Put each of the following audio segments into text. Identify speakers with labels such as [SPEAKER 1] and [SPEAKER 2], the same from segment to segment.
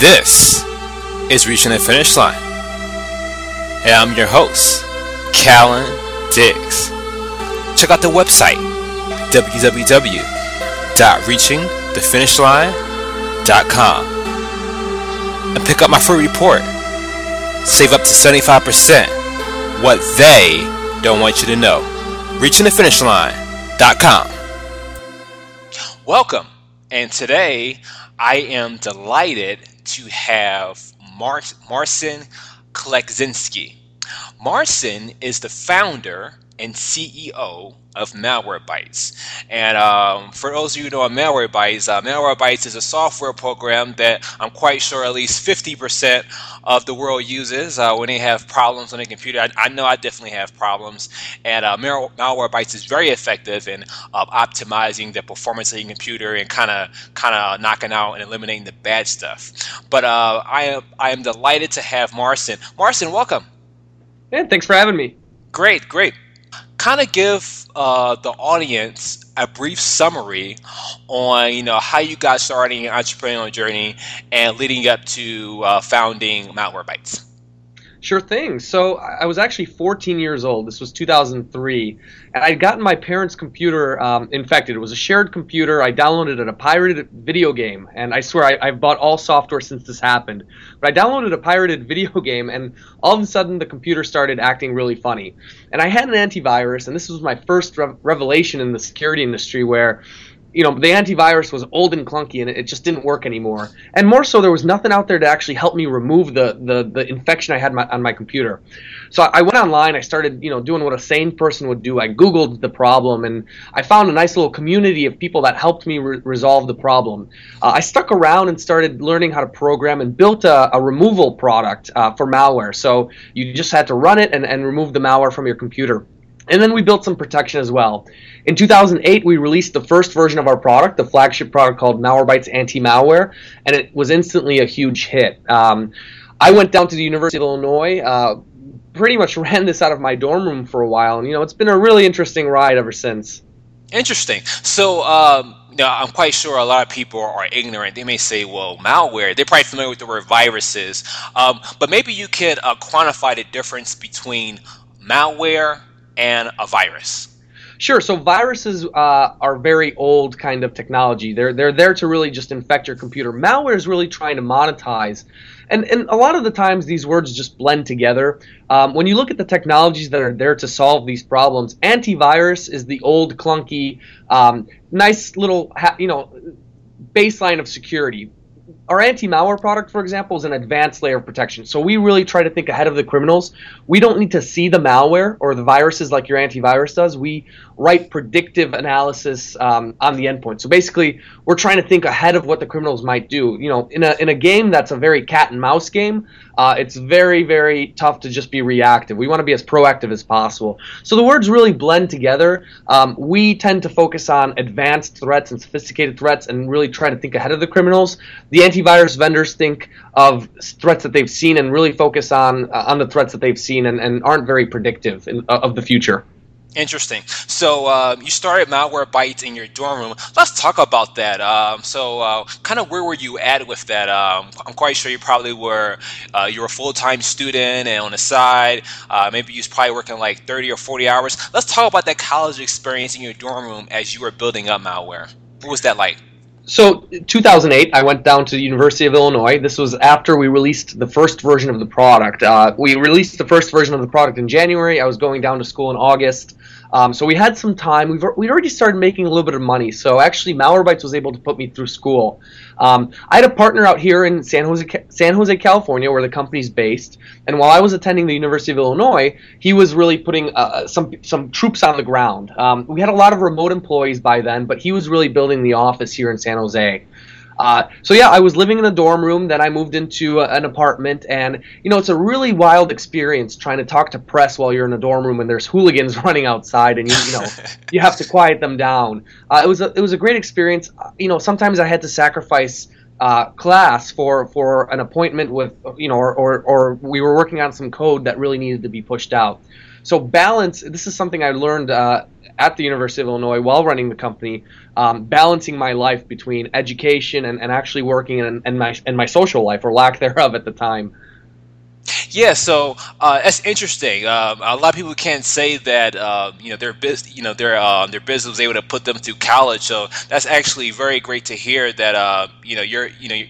[SPEAKER 1] This is Reaching the Finish Line. And I'm your host, Kallen Diggs. Check out the website, www.reachingthefinishline.com. And pick up my free report. Save up to 75% what they don't want you to know. ReachingTheFinishLine.com. Welcome. And today I am delighted to have Mar- Marcin Kleczynski. Marcin is the founder and CEO of Malwarebytes. And um, for those of you who know Malwarebytes, uh, Malwarebytes is a software program that I'm quite sure at least 50% of the world uses uh, when they have problems on a computer. I, I know I definitely have problems. And uh, Malwarebytes is very effective in uh, optimizing the performance of your computer and kind of kind of knocking out and eliminating the bad stuff. But uh, I, am, I am delighted to have Marcin. Marcin, welcome.
[SPEAKER 2] Yeah, thanks for having me.
[SPEAKER 1] Great, great kind of give uh, the audience a brief summary on you know how you got started in your entrepreneurial journey and leading up to uh, founding Malwarebytes.
[SPEAKER 2] Sure thing. So I was actually 14 years old. This was 2003, and I'd gotten my parents' computer um, infected. It was a shared computer. I downloaded it, a pirated video game, and I swear I, have bought all software since this happened. But I downloaded a pirated video game, and all of a sudden the computer started acting really funny. And I had an antivirus, and this was my first re- revelation in the security industry where you know, the antivirus was old and clunky and it just didn't work anymore. And more so, there was nothing out there to actually help me remove the the, the infection I had my, on my computer. So I went online. I started, you know, doing what a sane person would do. I Googled the problem and I found a nice little community of people that helped me re- resolve the problem. Uh, I stuck around and started learning how to program and built a, a removal product uh, for malware. So you just had to run it and, and remove the malware from your computer. And then we built some protection as well. In 2008, we released the first version of our product, the flagship product called Malwarebytes Anti-Malware, and it was instantly a huge hit. Um, I went down to the University of Illinois, uh, pretty much ran this out of my dorm room for a while, and you know it's been a really interesting ride ever since.
[SPEAKER 1] Interesting. So, um, know, I'm quite sure a lot of people are ignorant. They may say, "Well, malware." They're probably familiar with the word viruses, um, but maybe you could uh, quantify the difference between malware and a virus?
[SPEAKER 2] Sure. So viruses uh, are very old kind of technology. They're they're there to really just infect your computer. Malware is really trying to monetize, and and a lot of the times these words just blend together. Um, when you look at the technologies that are there to solve these problems, antivirus is the old clunky, um, nice little you know baseline of security our anti-malware product, for example, is an advanced layer of protection. So we really try to think ahead of the criminals. We don't need to see the malware or the viruses like your antivirus does. We write predictive analysis um, on the endpoint. So basically, we're trying to think ahead of what the criminals might do. You know, in a in a game that's a very cat and mouse game, uh, it's very very tough to just be reactive. We want to be as proactive as possible. So the words really blend together. Um, we tend to focus on advanced threats and sophisticated threats, and really try to think ahead of the criminals. The antivirus vendors think of threats that they've seen and really focus on uh, on the threats that they've seen and, and aren't very predictive in, uh, of the future.
[SPEAKER 1] Interesting. So um, you started Malwarebytes in your dorm room. Let's talk about that. Um, so, uh, kind of where were you at with that? Um, I'm quite sure you probably were. Uh, you were a full time student, and on the side, uh, maybe you was probably working like 30 or 40 hours. Let's talk about that college experience in your dorm room as you were building up malware. What was that like?
[SPEAKER 2] So 2008 i went down to the university of illinois. This was after we released the first version of the product. Uh, we released the first version of the product in january. I was going down to school in august um, so we had some time. We've we already started making a little bit of money. So actually, Malwarebytes was able to put me through school. Um, I had a partner out here in San Jose, San Jose, California, where the company's based. And while I was attending the University of Illinois, he was really putting uh, uh some some troops on the ground. Um, we had a lot of remote employees by then, but he was really building the office here in San Jose. Uh, so yeah, I was living in a dorm room. Then I moved into a, an apartment, and you know it's a really wild experience trying to talk to press while you're in a dorm room and there's hooligans running outside, and you you know you have to quiet them down. Uh, it was a, it was a great experience. You know sometimes I had to sacrifice uh, class for for an appointment with you know or, or or we were working on some code that really needed to be pushed out. So balance. This is something I learned uh, at the University of Illinois while running the company. Um, balancing my life between education and, and actually working and, and my and my social life or lack thereof at the time.
[SPEAKER 1] Yeah, so uh, that's interesting. Um, a lot of people can't say that uh, you know their business, you know their uh, their business was able to put them through college. So that's actually very great to hear that uh, you know you're you know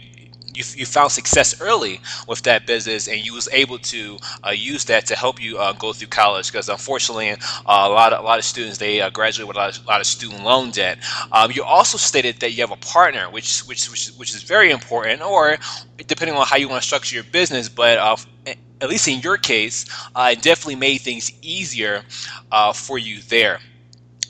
[SPEAKER 1] you, you found success early with that business and you was able to uh, use that to help you uh, go through college because unfortunately uh, a lot of a lot of students they uh, graduate with a lot, of, a lot, of, student loan debt. Um, you also stated that you have a partner, which which which, which is very important, or depending on how you want to structure your business, but uh, at least in your case, uh, it definitely made things easier for you there.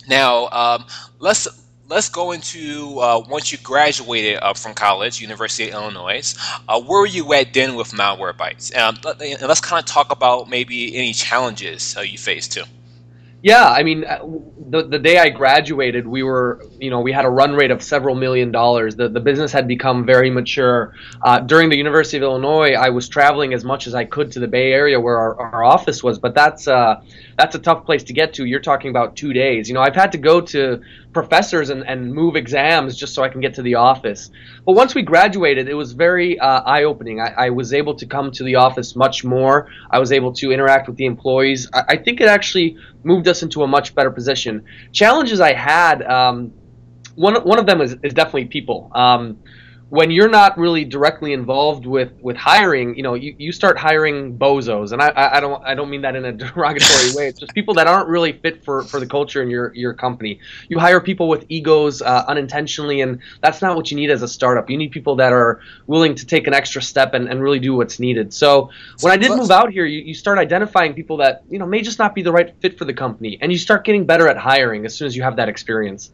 [SPEAKER 1] Now, um, let's let's go into uh, once you graduated uh, from college, University of Illinois. Uh, where were you at then with Malwarebytes? Um, and let's kind of talk about maybe any challenges uh, you faced too.
[SPEAKER 2] Yeah, I mean, uh, the the day I graduated, we were, you know, we had a run rate of several million dollars. The the business had become very mature. Uh, during the University of Illinois, I was traveling as much as I could to the Bay Area where our, our office was, but that's uh, that's a tough place to get to. You're talking about two days. You know, I've had to go to professors and, and move exams just so I can get to the office. But once we graduated, it was very uh, eye opening. I, I, was able to come to the office much more. I was able to interact with the employees. I, I think it actually moved us into a much better position. Challenges I had, um, one, one of them is, is definitely people. Um, when you're not really directly involved with with hiring, you know, you, you start hiring bozos, and I, I don't I don't mean that in a derogatory way. It's just people that aren't really fit for, for the culture in your your company. You hire people with egos uh, unintentionally, and that's not what you need as a startup. You need people that are willing to take an extra step and, and really do what's needed. So when I did move out here, you, you start identifying people that you know may just not be the right fit for the company, and you start getting better at hiring as soon as you have that experience.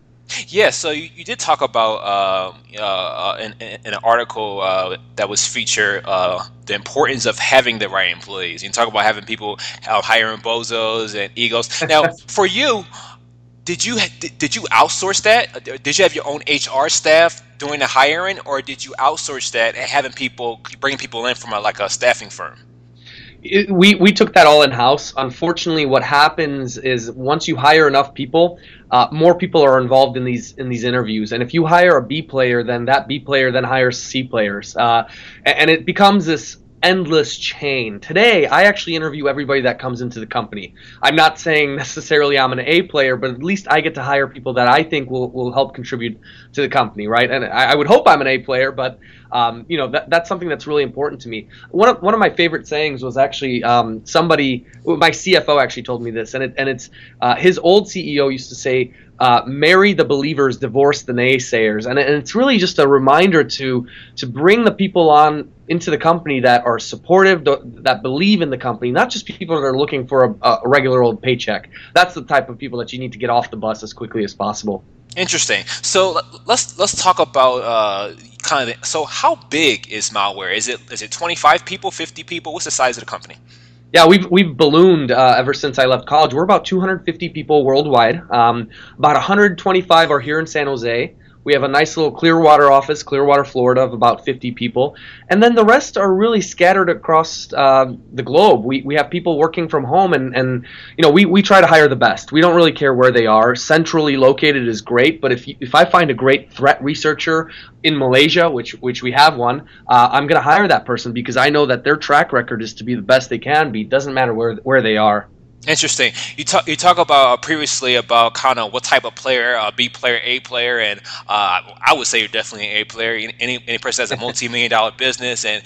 [SPEAKER 1] Yeah, so you, you did talk about uh, uh, in, in, an article uh, that was featured uh, the importance of having the right employees. You talk about having people uh, hiring bozos and egos. Now, for you, did you did you outsource that? Did you have your own HR staff doing the hiring, or did you outsource that and having people bringing people in from a, like a staffing firm?
[SPEAKER 2] We we took that all in house. Unfortunately, what happens is once you hire enough people, uh, more people are involved in these in these interviews. And if you hire a B player, then that B player then hires C players, uh, and it becomes this endless chain. Today, I actually interview everybody that comes into the company. I'm not saying necessarily I'm an A player, but at least I get to hire people that I think will, will help contribute to the company, right? And I, I would hope I'm an A player, but um, you know that, that's something that's really important to me. One of one of my favorite sayings was actually um, somebody, my CFO actually told me this, and it, and it's uh, his old CEO used to say, uh, marry the believers, divorce the naysayers, and, and it's really just a reminder to to bring the people on into the company that are supportive, that believe in the company, not just people that are looking for a, a regular old paycheck. That's the type of people that you need to get off the bus as quickly as possible.
[SPEAKER 1] Interesting. So let's let's talk about uh, kind of. So how big is malware? Is it is it twenty five people, fifty people? What's the size of the company?
[SPEAKER 2] Yeah, we've we've ballooned uh, ever since I left college. We're about 250 people worldwide. Um, about 125 are here in San Jose. We have a nice little Clearwater office, Clearwater, Florida, of about 50 people. And then the rest are really scattered across uh, the globe. We, we have people working from home, and, and you know we, we try to hire the best. We don't really care where they are. Centrally located is great, but if, you, if I find a great threat researcher in Malaysia, which, which we have one, uh, I'm going to hire that person because I know that their track record is to be the best they can be. It Doesn't matter where, where they are.
[SPEAKER 1] Interesting. You talk you talk about uh, previously about kind of what type of player, uh, B player, A player, and uh, I would say you're definitely an A player. Any any person has a multi million dollar business and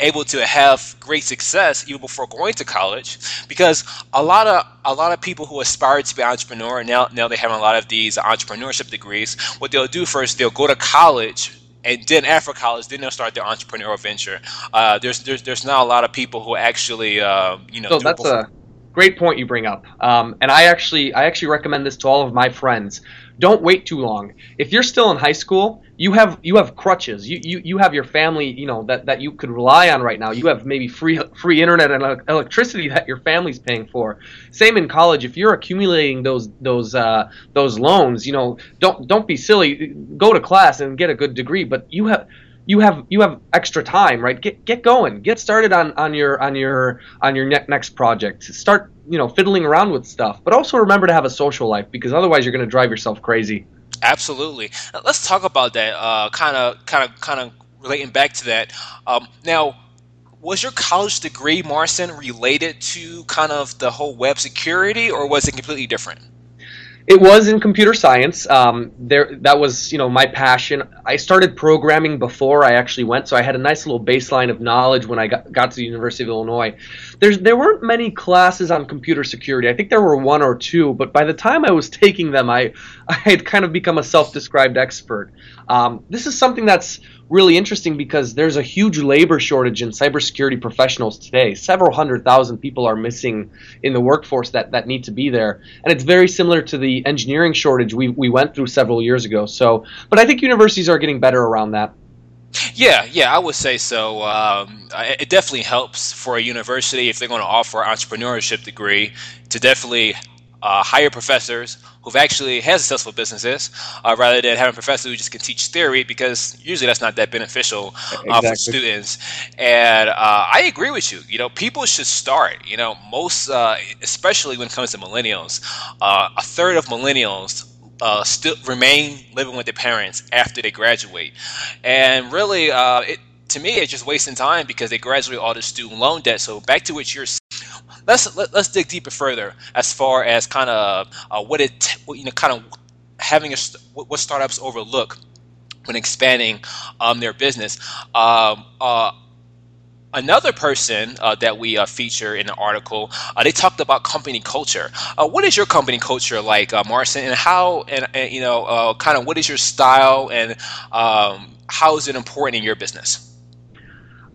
[SPEAKER 1] able to have great success even before going to college, because a lot of a lot of people who aspire to be entrepreneur now now they have a lot of these entrepreneurship degrees. What they'll do first, they'll go to college and then after college, then they'll start their entrepreneurial venture. Uh, there's there's there's not a lot of people who actually uh, you know.
[SPEAKER 2] So that's a great point you bring up. Um, and I actually I actually recommend this to all of my friends. Don't wait too long. If you're still in high school, you have you have crutches. You, you, you have your family, you know, that, that you could rely on right now. You have maybe free free internet and electricity that your family's paying for. Same in college. If you're accumulating those those uh, those loans, you know, don't don't be silly. Go to class and get a good degree. But you have you have you have extra time, right? Get get going, get started on on your on your on your ne- next project. Start you know fiddling around with stuff, but also remember to have a social life because otherwise you're going to drive yourself crazy.
[SPEAKER 1] Absolutely. Let's talk about that. Kind of kind of kind of relating back to that. Um, now was your college degree, Marcin, related to kind of the whole web security, or was it completely different?
[SPEAKER 2] It was in computer science. Um, there, that was you know my passion. I started programming before I actually went, so I had a nice little baseline of knowledge when I got, got to the University of Illinois. There's there weren't many classes on computer security. I think there were one or two, but by the time I was taking them, I I had kind of become a self-described expert. Um, this is something that's really interesting because there's a huge labor shortage in cybersecurity professionals today. Several hundred thousand people are missing in the workforce that, that need to be there. And it's very similar to the engineering shortage we, we went through several years ago. So, but I think universities are getting better around that.
[SPEAKER 1] Yeah, yeah, I would say so. Um, it definitely helps for a university if they're going to offer an entrepreneurship degree to definitely uh, hire professors who've actually had successful businesses uh, rather than having professors who just can teach theory because usually that's not that beneficial uh, exactly. for students. And uh, I agree with you. You know, people should start. You know, most, uh, especially when it comes to millennials, uh, a third of millennials uh, still remain living with their parents after they graduate, and really, uh, it to me it's just wasting time because they graduate all the student loan debt. So back to what you're let's let, us let us dig deeper further as far as kind of uh, what it you know kind of having a what startups overlook when expanding um, their business. Um, uh, another person uh, that we uh, feature in the article, uh, they talked about company culture. Uh, what is your company culture like, uh, Marcin, and how, and, and you know, uh, kind of what is your style, and um, how is it important in your business?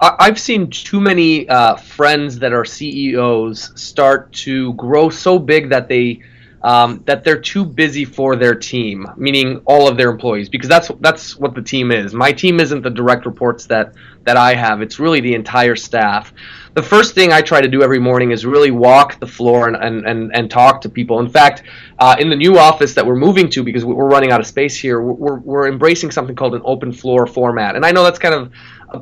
[SPEAKER 2] I've seen too many uh, friends that are CEOs start to grow so big that they um, that they're too busy for their team, meaning all of their employees, because that's that's what the team is. My team isn't the direct reports that that I have; it's really the entire staff. The first thing I try to do every morning is really walk the floor and and, and, and talk to people. In fact, uh, in the new office that we're moving to, because we're running out of space here, we're, we're embracing something called an open floor format. And I know that's kind of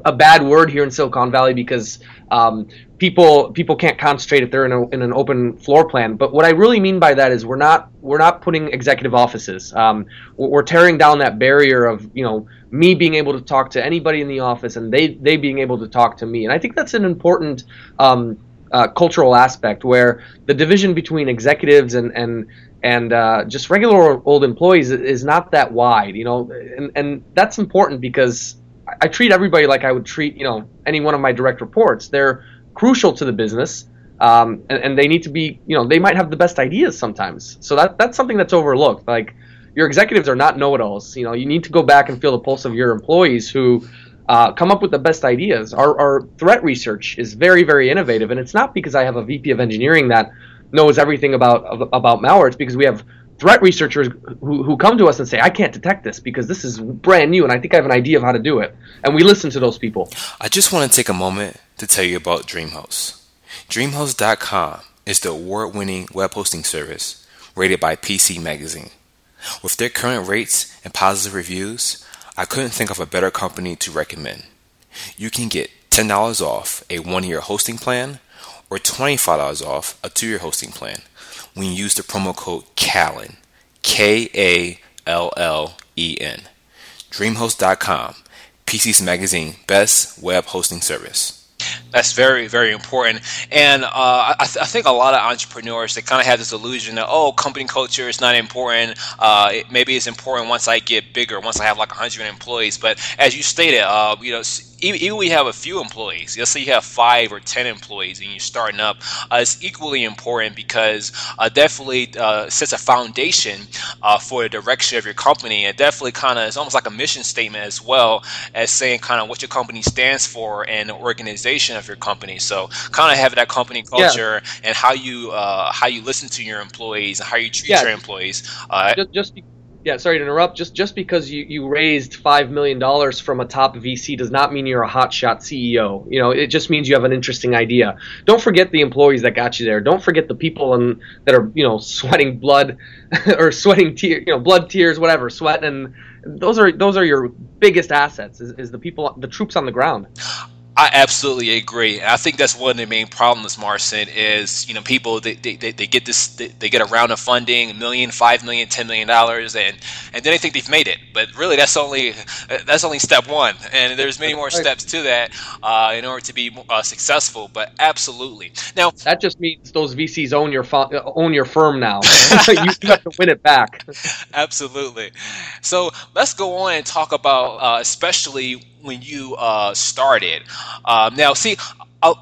[SPEAKER 2] a, bad word here in Silicon Valley because um, people people can't concentrate if they're in, a, in an open floor plan. But what I really mean by that is we're not we're not putting executive offices. Um, we're tearing down that barrier of you know me being able to talk to anybody in the office and they they being able to talk to me. And I think that's an important um, uh, cultural aspect where the division between executives and and and uh, just regular old employees is not that wide, you know, and and that's important because I treat everybody like I would treat, you know, any one of my direct reports. They're crucial to the business, um, and, and, they need to be, you know, they might have the best ideas sometimes. So that that's something that's overlooked. Like your executives are not know-it-alls. You know, you need to go back and feel the pulse of your employees who uh, come up with the best ideas. Our, our threat research is very, very innovative, and it's not because I have a VP of engineering that knows everything about about malware. It's because we have threat researchers who, who come to us and say, I can't detect this because this is brand new and I think I have an idea of how to do it. And we listen to those people.
[SPEAKER 3] I just want to take a moment to tell you about DreamHost. DreamHost.com is the award winning web hosting service rated by PC Magazine. With their current rates and positive reviews, I couldn't think of a better company to recommend. You can get $10 off a one year hosting plan or $25 off a two year hosting plan when you use the promo code KALLEN, K A L L E N. DreamHost.com, PC's Magazine best web hosting service.
[SPEAKER 1] That's very, very important. And uh, I, th- I, think a lot of entrepreneurs, they kind of have this illusion that, oh, company culture is not important. Uh, it, maybe it's important once I get bigger, once I have like 100 employees. But as you stated, uh, you know, even, even we have a few employees, let's say you have five or ten employees and you're starting up, uh, it's equally important because uh, definitely uh, sets a foundation uh, for the direction of your company. It definitely kind of it's almost like a mission statement as well as saying kind of what your company stands for and the organization of your company. So kind of having that company culture yeah. and how you uh, how you listen to your employees and how you treat yeah. your employees.
[SPEAKER 2] Uh, just, just Yeah, sorry to interrupt. Just just because you, you raised five million dollars from a top VC does not mean you're a hotshot CEO. You know, it just means you have an interesting idea. Don't forget the employees that got you there. Don't forget the people and that are you know sweating blood or sweating tears, you know, blood tears, whatever, sweat, and those are those are your biggest assets. Is, is the people, the troops on the ground.
[SPEAKER 1] I absolutely agree. And I think that's one of the main problems, Marcin, is you know people they, they, they get this they, they, get a round of funding, a million, five million, ten million dollars, and and then they think they've made it. But really, that's only that's only step one, and there's many more steps to that uh, in order to be uh, successful. But absolutely, now
[SPEAKER 2] that just means those VCs own your own your firm now. you have to win it back.
[SPEAKER 1] absolutely. So let's go on and talk about uh, especially when you uh, started. Um, now, see, uh,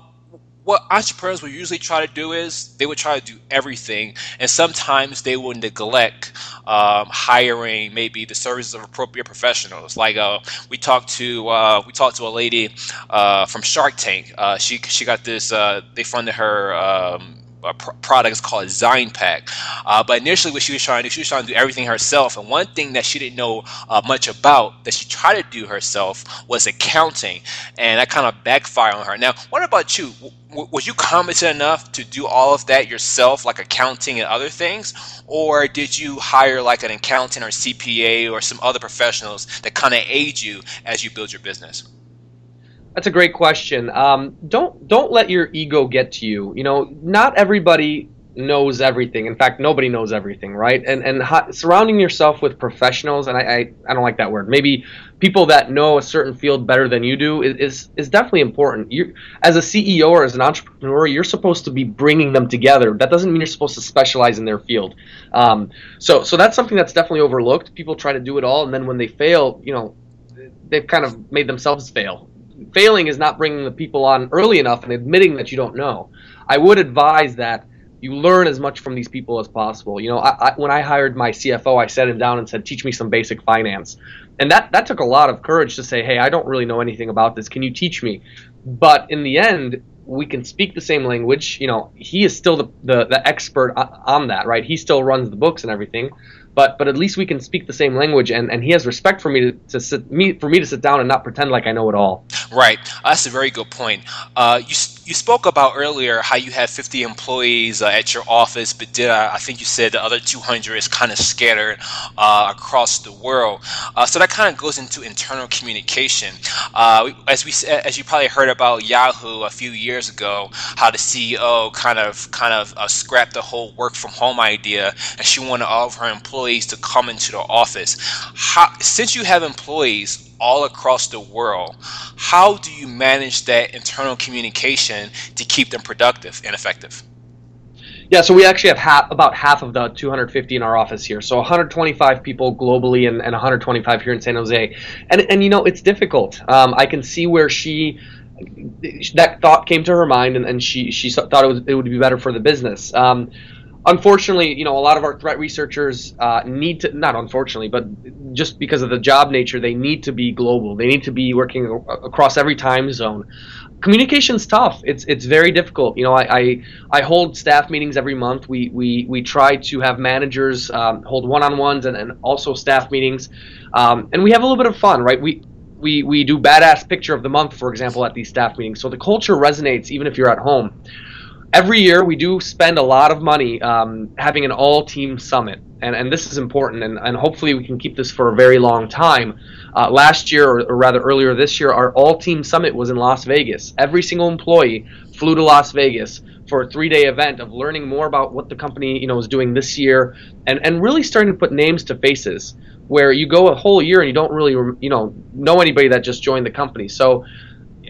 [SPEAKER 1] what entrepreneurs will usually try to do is they would try to do everything, and sometimes they will neglect um, hiring maybe the services of appropriate professionals. Like uh, we talked to uh, we talked to a lady uh, from Shark Tank. She she got this. They funded her. Um, a pr- product is called Zynepack. Uh, but initially, what she was trying to do, she was trying to do everything herself. And one thing that she didn't know uh, much about that she tried to do herself was accounting, and that kind of backfired on her. Now, what about you? W- was you competent enough to do all of that yourself, like accounting and other things, or did you hire like an accountant or CPA or some other professionals that kind of aid you as you build your business?
[SPEAKER 2] That's a great question. Um, don't don't let your ego get to you. You know, not everybody knows everything. In fact, nobody knows everything, right? And and surrounding yourself with professionals, and I, I, I don't like that word. Maybe people that know a certain field better than you do is is, is definitely important. You as a CEO or as an entrepreneur, you're supposed to be bringing them together. That doesn't mean you're supposed to specialize in their field. Um, so so that's something that's definitely overlooked. People try to do it all, and then when they fail, you know, they've kind of made themselves fail failing is not bringing the people on early enough and admitting that you don't know. I would advise that you learn as much from these people as possible. You know, I, I, when I hired my CFO, I sat him down and said, "Teach me some basic finance," and that that took a lot of courage to say, "Hey, I don't really know anything about this. Can you teach me?" But in the end, we can speak the same language. You know, he is still the, the, the expert on that, right? He still runs the books and everything but but at least we can speak the same language and, and he has respect for me to, to sit me for me to sit down and not pretend like I know it all.
[SPEAKER 1] Right, that's a very good point. Uh, you you spoke about earlier how you have 50 employees uh, at your office, but uh, I think you said the other 200 is kind of scattered uh, across the world. Uh, so that kind of goes into internal communication. Uh, as we as you probably heard about Yahoo a few years ago, how the CEO kind of kind of scrapped the whole work from home idea, and she wanted all of her employees to come into the office. How, since you have employees all across the world, how do you manage that internal communication to keep them productive and effective?
[SPEAKER 2] Yeah, so we actually have half, about half of the 250 in our office here. So 125 people globally and, and 125 here in San Jose. And, and you know, it's difficult. Um, I can see where she that thought came to her mind and, and she, she thought it, was, it would be better for the business. Um, unfortunately, you know, a lot of our threat researchers uh, need to not unfortunately, but just because of the job nature, they need to be global. They need to be working across every time zone. Communication's tough. It's it's very difficult. You know, I I, I hold staff meetings every month. We we we try to have managers um, hold one-on-ones and, and also staff meetings, um, and we have a little bit of fun, right? We we, we do badass picture of the month, for example, at these staff meetings. So the culture resonates even if you're at home every year we do spend a lot of money um, having an all team summit and, and this is important and, and hopefully we can keep this for a very long time. Uh, last year or, or, rather earlier this year our all team summit was in las vegas. Every single employee flew to las vegas for a three day event of learning more about what the company you know is doing this year and, and really starting to put names to faces where you go a whole year and you don't really you know know anybody that just joined the company. So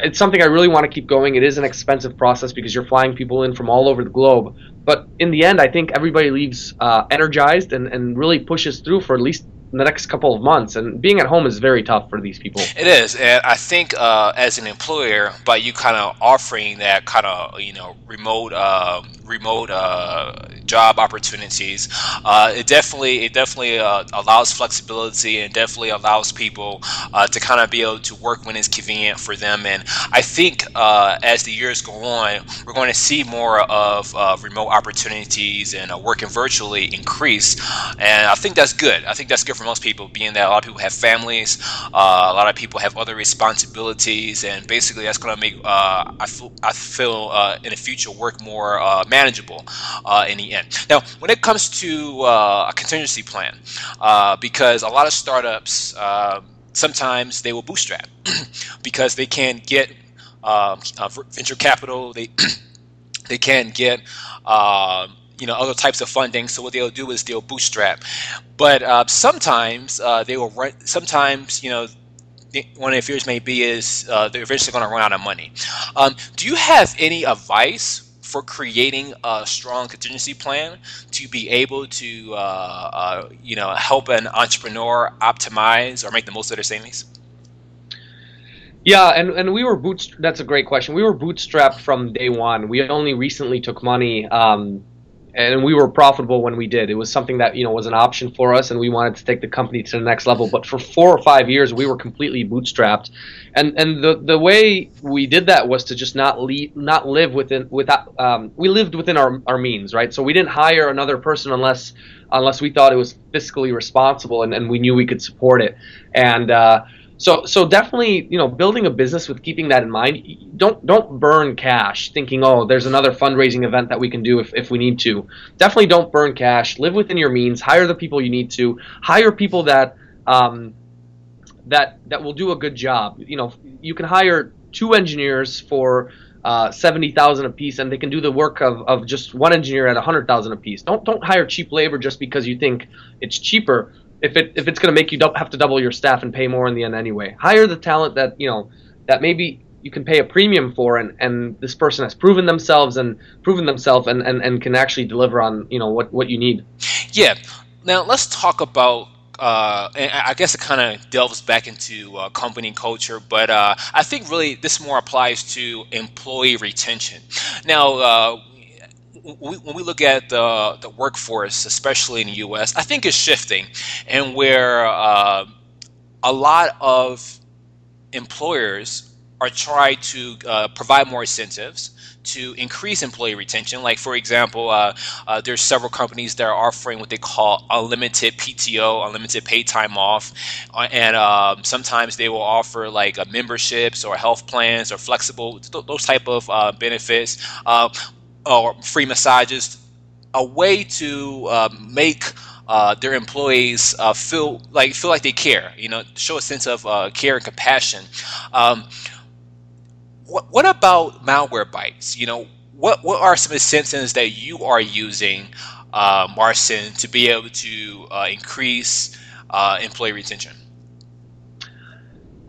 [SPEAKER 2] it's something I really want to keep going. It is an expensive process because you're flying people in from all over the globe. But in the end, I think everybody leaves uh, energized and, and really pushes through for at least the next couple of months. And being at home is very tough for these people.
[SPEAKER 1] It is, and I think uh, as an employer, by you kind of offering that kind of you know remote uh, remote uh, job opportunities. Uh, it definitely it definitely uh, allows flexibility and definitely allows people uh, to kind of be able to work when it's convenient for them. And I think uh, as the years go on, we're going to see more of remote opportunities and working virtually increase. And I think that's good. I think that's good for most people, being that a lot of people have families, a lot of people have other responsibilities, and basically that's going to make I feel I feel in the future work more manageable in the end. Now, when it comes to uh, a contingency plan, uh, because a lot of startups uh, sometimes they will bootstrap because they can't get um, uh, venture capital, they they can't get um, you know other types of funding. So what they'll do is they'll bootstrap, but uh, sometimes uh, they will run. Sometimes you know one of the fears may be is uh, they're eventually going to run out of money. Um, do you have any advice for creating a strong contingency plan to be able to uh, uh, you know help an entrepreneur optimize or make the most of their savings?
[SPEAKER 2] Yeah, and, and we were boot. That's a great question. We were bootstrapped from day one. We only recently took money um, and we were profitable when we did. It was something that you know was an option for us, and we wanted to take the company to the next level. But for four or five years, we were completely bootstrapped, and and the the way we did that was to just not leave, not live within without. Um, we lived within our our means, right? So we didn't hire another person unless unless we thought it was fiscally responsible and, and we knew we could support it, and. Uh, so so definitely, you know, building a business with keeping that in mind. Don't don't burn cash thinking, oh, there's another fundraising event that we can do if, if we need to. Definitely don't burn cash. Live within your means. Hire the people you need to. Hire people that um, that that will do a good job. You know, you can hire two engineers for uh, seventy thousand a piece, and they can do the work of, of just one engineer at a hundred thousand a piece. Don't don't hire cheap labor just because you think it's cheaper if it if it's going to make you have to double your staff and pay more in the end anyway. Hire the talent that you know that maybe you can pay a premium for, and, and this person has proven themselves and proven themselves and, and, and can actually deliver on you know what what you need.
[SPEAKER 1] Yeah. Now let's talk about. Uh, I guess it kind of delves back into uh, company culture, but uh, I think really this more applies to employee retention. Now, uh, when we look at the, the workforce, especially in the U.S., I think it's shifting, and where uh, a lot of employers are trying to uh, provide more incentives to increase employee retention. Like, for example, uh, uh, there's several companies that are offering what they call unlimited PTO, unlimited paid time off, uh, and um, sometimes they will offer like memberships or health plans or flexible those type of uh, benefits. Or free massages, a way to uh, make uh, their employees uh, feel like feel like they care. You know, show a sense of uh, care and compassion. Um, what, what about Malwarebytes? You know, what what are some incentives that you are using, uh, Marcin, to be able to uh, increase employee retention?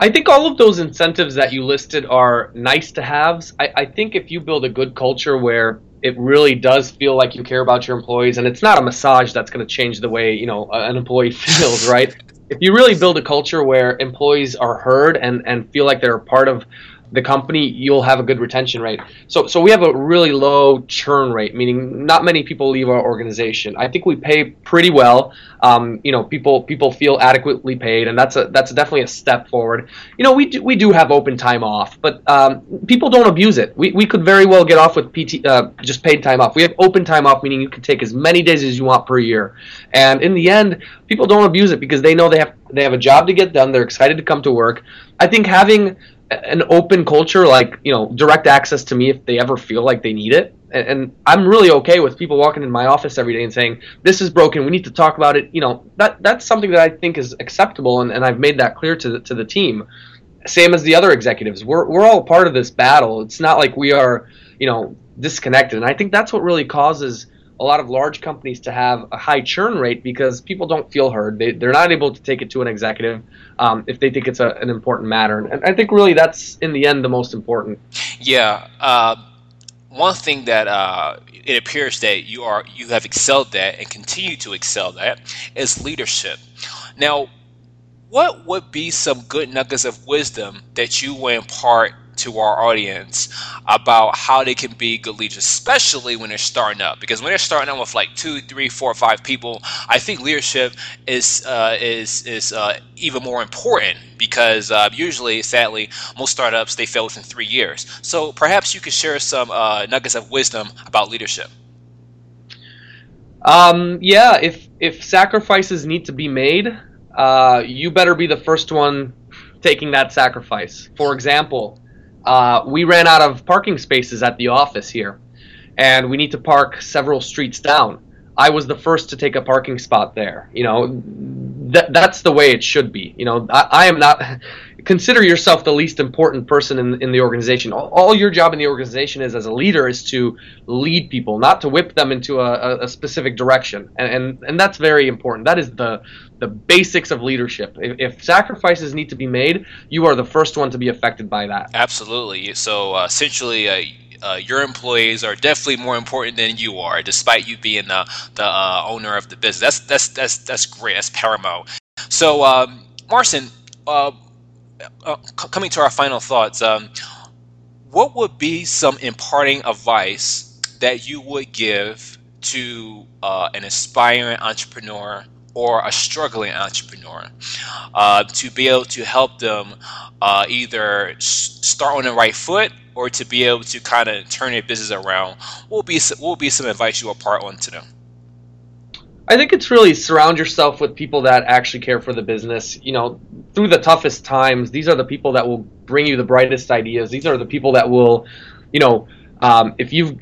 [SPEAKER 2] I think all of those incentives that you listed are nice to haves. I, I, think if you build a good culture where it really does feel like you care about your employees and it's not a massage that's going to change the way you know an employee feels right if you really build a culture where employees are heard and and feel like they're a part of the company, you'll have a good retention rate. So, so we have a really low churn rate, meaning not many people leave our organization. I think we pay pretty well. Um, you know, people people feel adequately paid, and that's a that's definitely a step forward. You know, we do, we do have open time off, but um, people don't abuse it. We, we could very well get off with PT uh, just paid time off. We have open time off, meaning you can take as many days as you want per year. And in the end, people don't abuse it because they know they have they have a job to get done. They're excited to come to work. I think having an open culture, like you know, direct access to me if they ever feel like they need it. And, and, I'm really okay with people walking in my office every day and saying, "This is broken. We need to talk about it." You know, that that's something that I think is acceptable, and, and I've made that clear to the, to the team. Same as the other executives. We're we're all part of this battle. It's not like we are, you know, disconnected. And I think that's what really causes a lot of large companies to have a high churn rate because people don't feel heard. They, they're not able to take it to an executive um, if they think it's a, an important matter. And I think really that's in the end the most important.
[SPEAKER 1] Yeah. Uh, one thing that uh, it appears that you are you have excelled at and continue to excel at is leadership. Now, what would be some good nuggets of wisdom that you would impart to our audience about how they can be good leaders, especially when they're starting up. Because when they're starting out with like two, three, four, five people, I think leadership is uh, is is uh, even more important because uh, usually, sadly, most startups they fail within three years. So perhaps you could share some uh, nuggets of wisdom about leadership.
[SPEAKER 2] Um, yeah, if if sacrifices need to be made, uh, you better be the first one taking that sacrifice. For example, uh, we ran out of parking spaces at the office here, and we need to park several streets down. I was the first to take a parking spot there. You know, that that's the way it should be. You know, I, I am not. Consider yourself the least important person in, in the organization. All, all, your job in the organization is as a leader is to lead people, not to whip them into a, a specific direction. And, and and that's very important. That is the the basics of leadership. If, if, sacrifices need to be made, you are the first one to be affected by that.
[SPEAKER 1] Absolutely. So uh, essentially. Uh, uh, your employees are definitely more important than you are, despite you being the the uh, owner of the business. That's that's that's that's great. That's paramount. So, um, Marcin, uh, uh coming to our final thoughts, um, what would be some imparting advice that you would give to uh, an aspiring entrepreneur or a struggling entrepreneur uh, to be able to help them uh, either start on the right foot or to be able to kind of turn their business around, what will be what will be some advice you impart on to them?
[SPEAKER 2] I think it's really surround yourself with people that actually care for the business. You know, through the toughest times, these are the people that will bring you the brightest ideas. These are the people that will, you know, um, if you've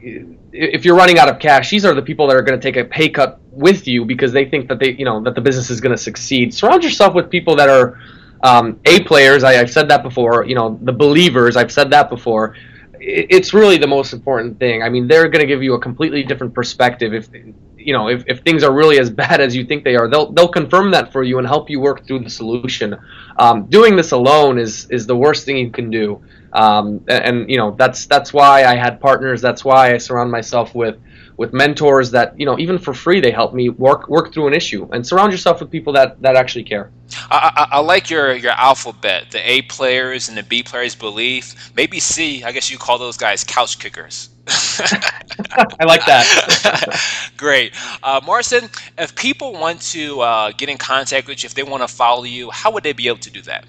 [SPEAKER 2] if you're running out of cash, these are the people that are going to take a pay cut with you because they think that they, you know, that the business is going to succeed. Surround yourself with people that are um, A players, I, have said that before. You know, the believers, I've said that before. it's really the most important thing. I mean, they're going to give you a completely different perspective. If you know, if, if things are really as bad as you think they are, they'll they'll confirm that for you and help you work through the solution. Um, doing this alone is is the worst thing you can do. Um, and, and you know, that's that's why I had partners. That's why I surround myself with with mentors that you know even for free they help me work work through an issue and surround yourself with people that that actually care
[SPEAKER 1] i, I, I like your your alphabet the a players and the b players believe maybe c i guess you call those guys couch kickers
[SPEAKER 2] I like that.
[SPEAKER 1] Great. Uh, Marcin, if people want to uh, get in contact with you, if they want to follow you, how would they be able to do that?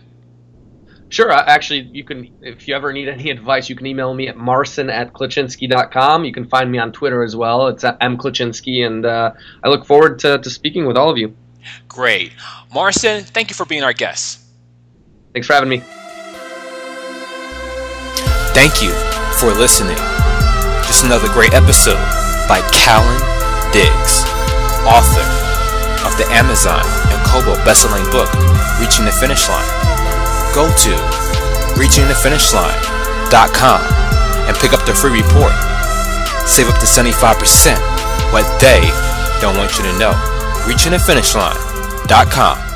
[SPEAKER 2] Sure. Uh, actually, you can, if you ever need any advice, you can email me at marcin at kleczynski.com. You can find me on Twitter as well. It's at mkleczynski, and uh, I look forward to, to speaking with all of you.
[SPEAKER 1] Great. Marson, thank you for being our guest.
[SPEAKER 2] Thanks for having me.
[SPEAKER 3] Thank you for listening. Just another great episode by Kallen Diggs, author of the Amazon and Kobo bestselling book, Reaching the Finish Line go to reachingthefinishline.com and pick up the free report. Save up to 75% what they don't want you to know. Reachingthefinishline.com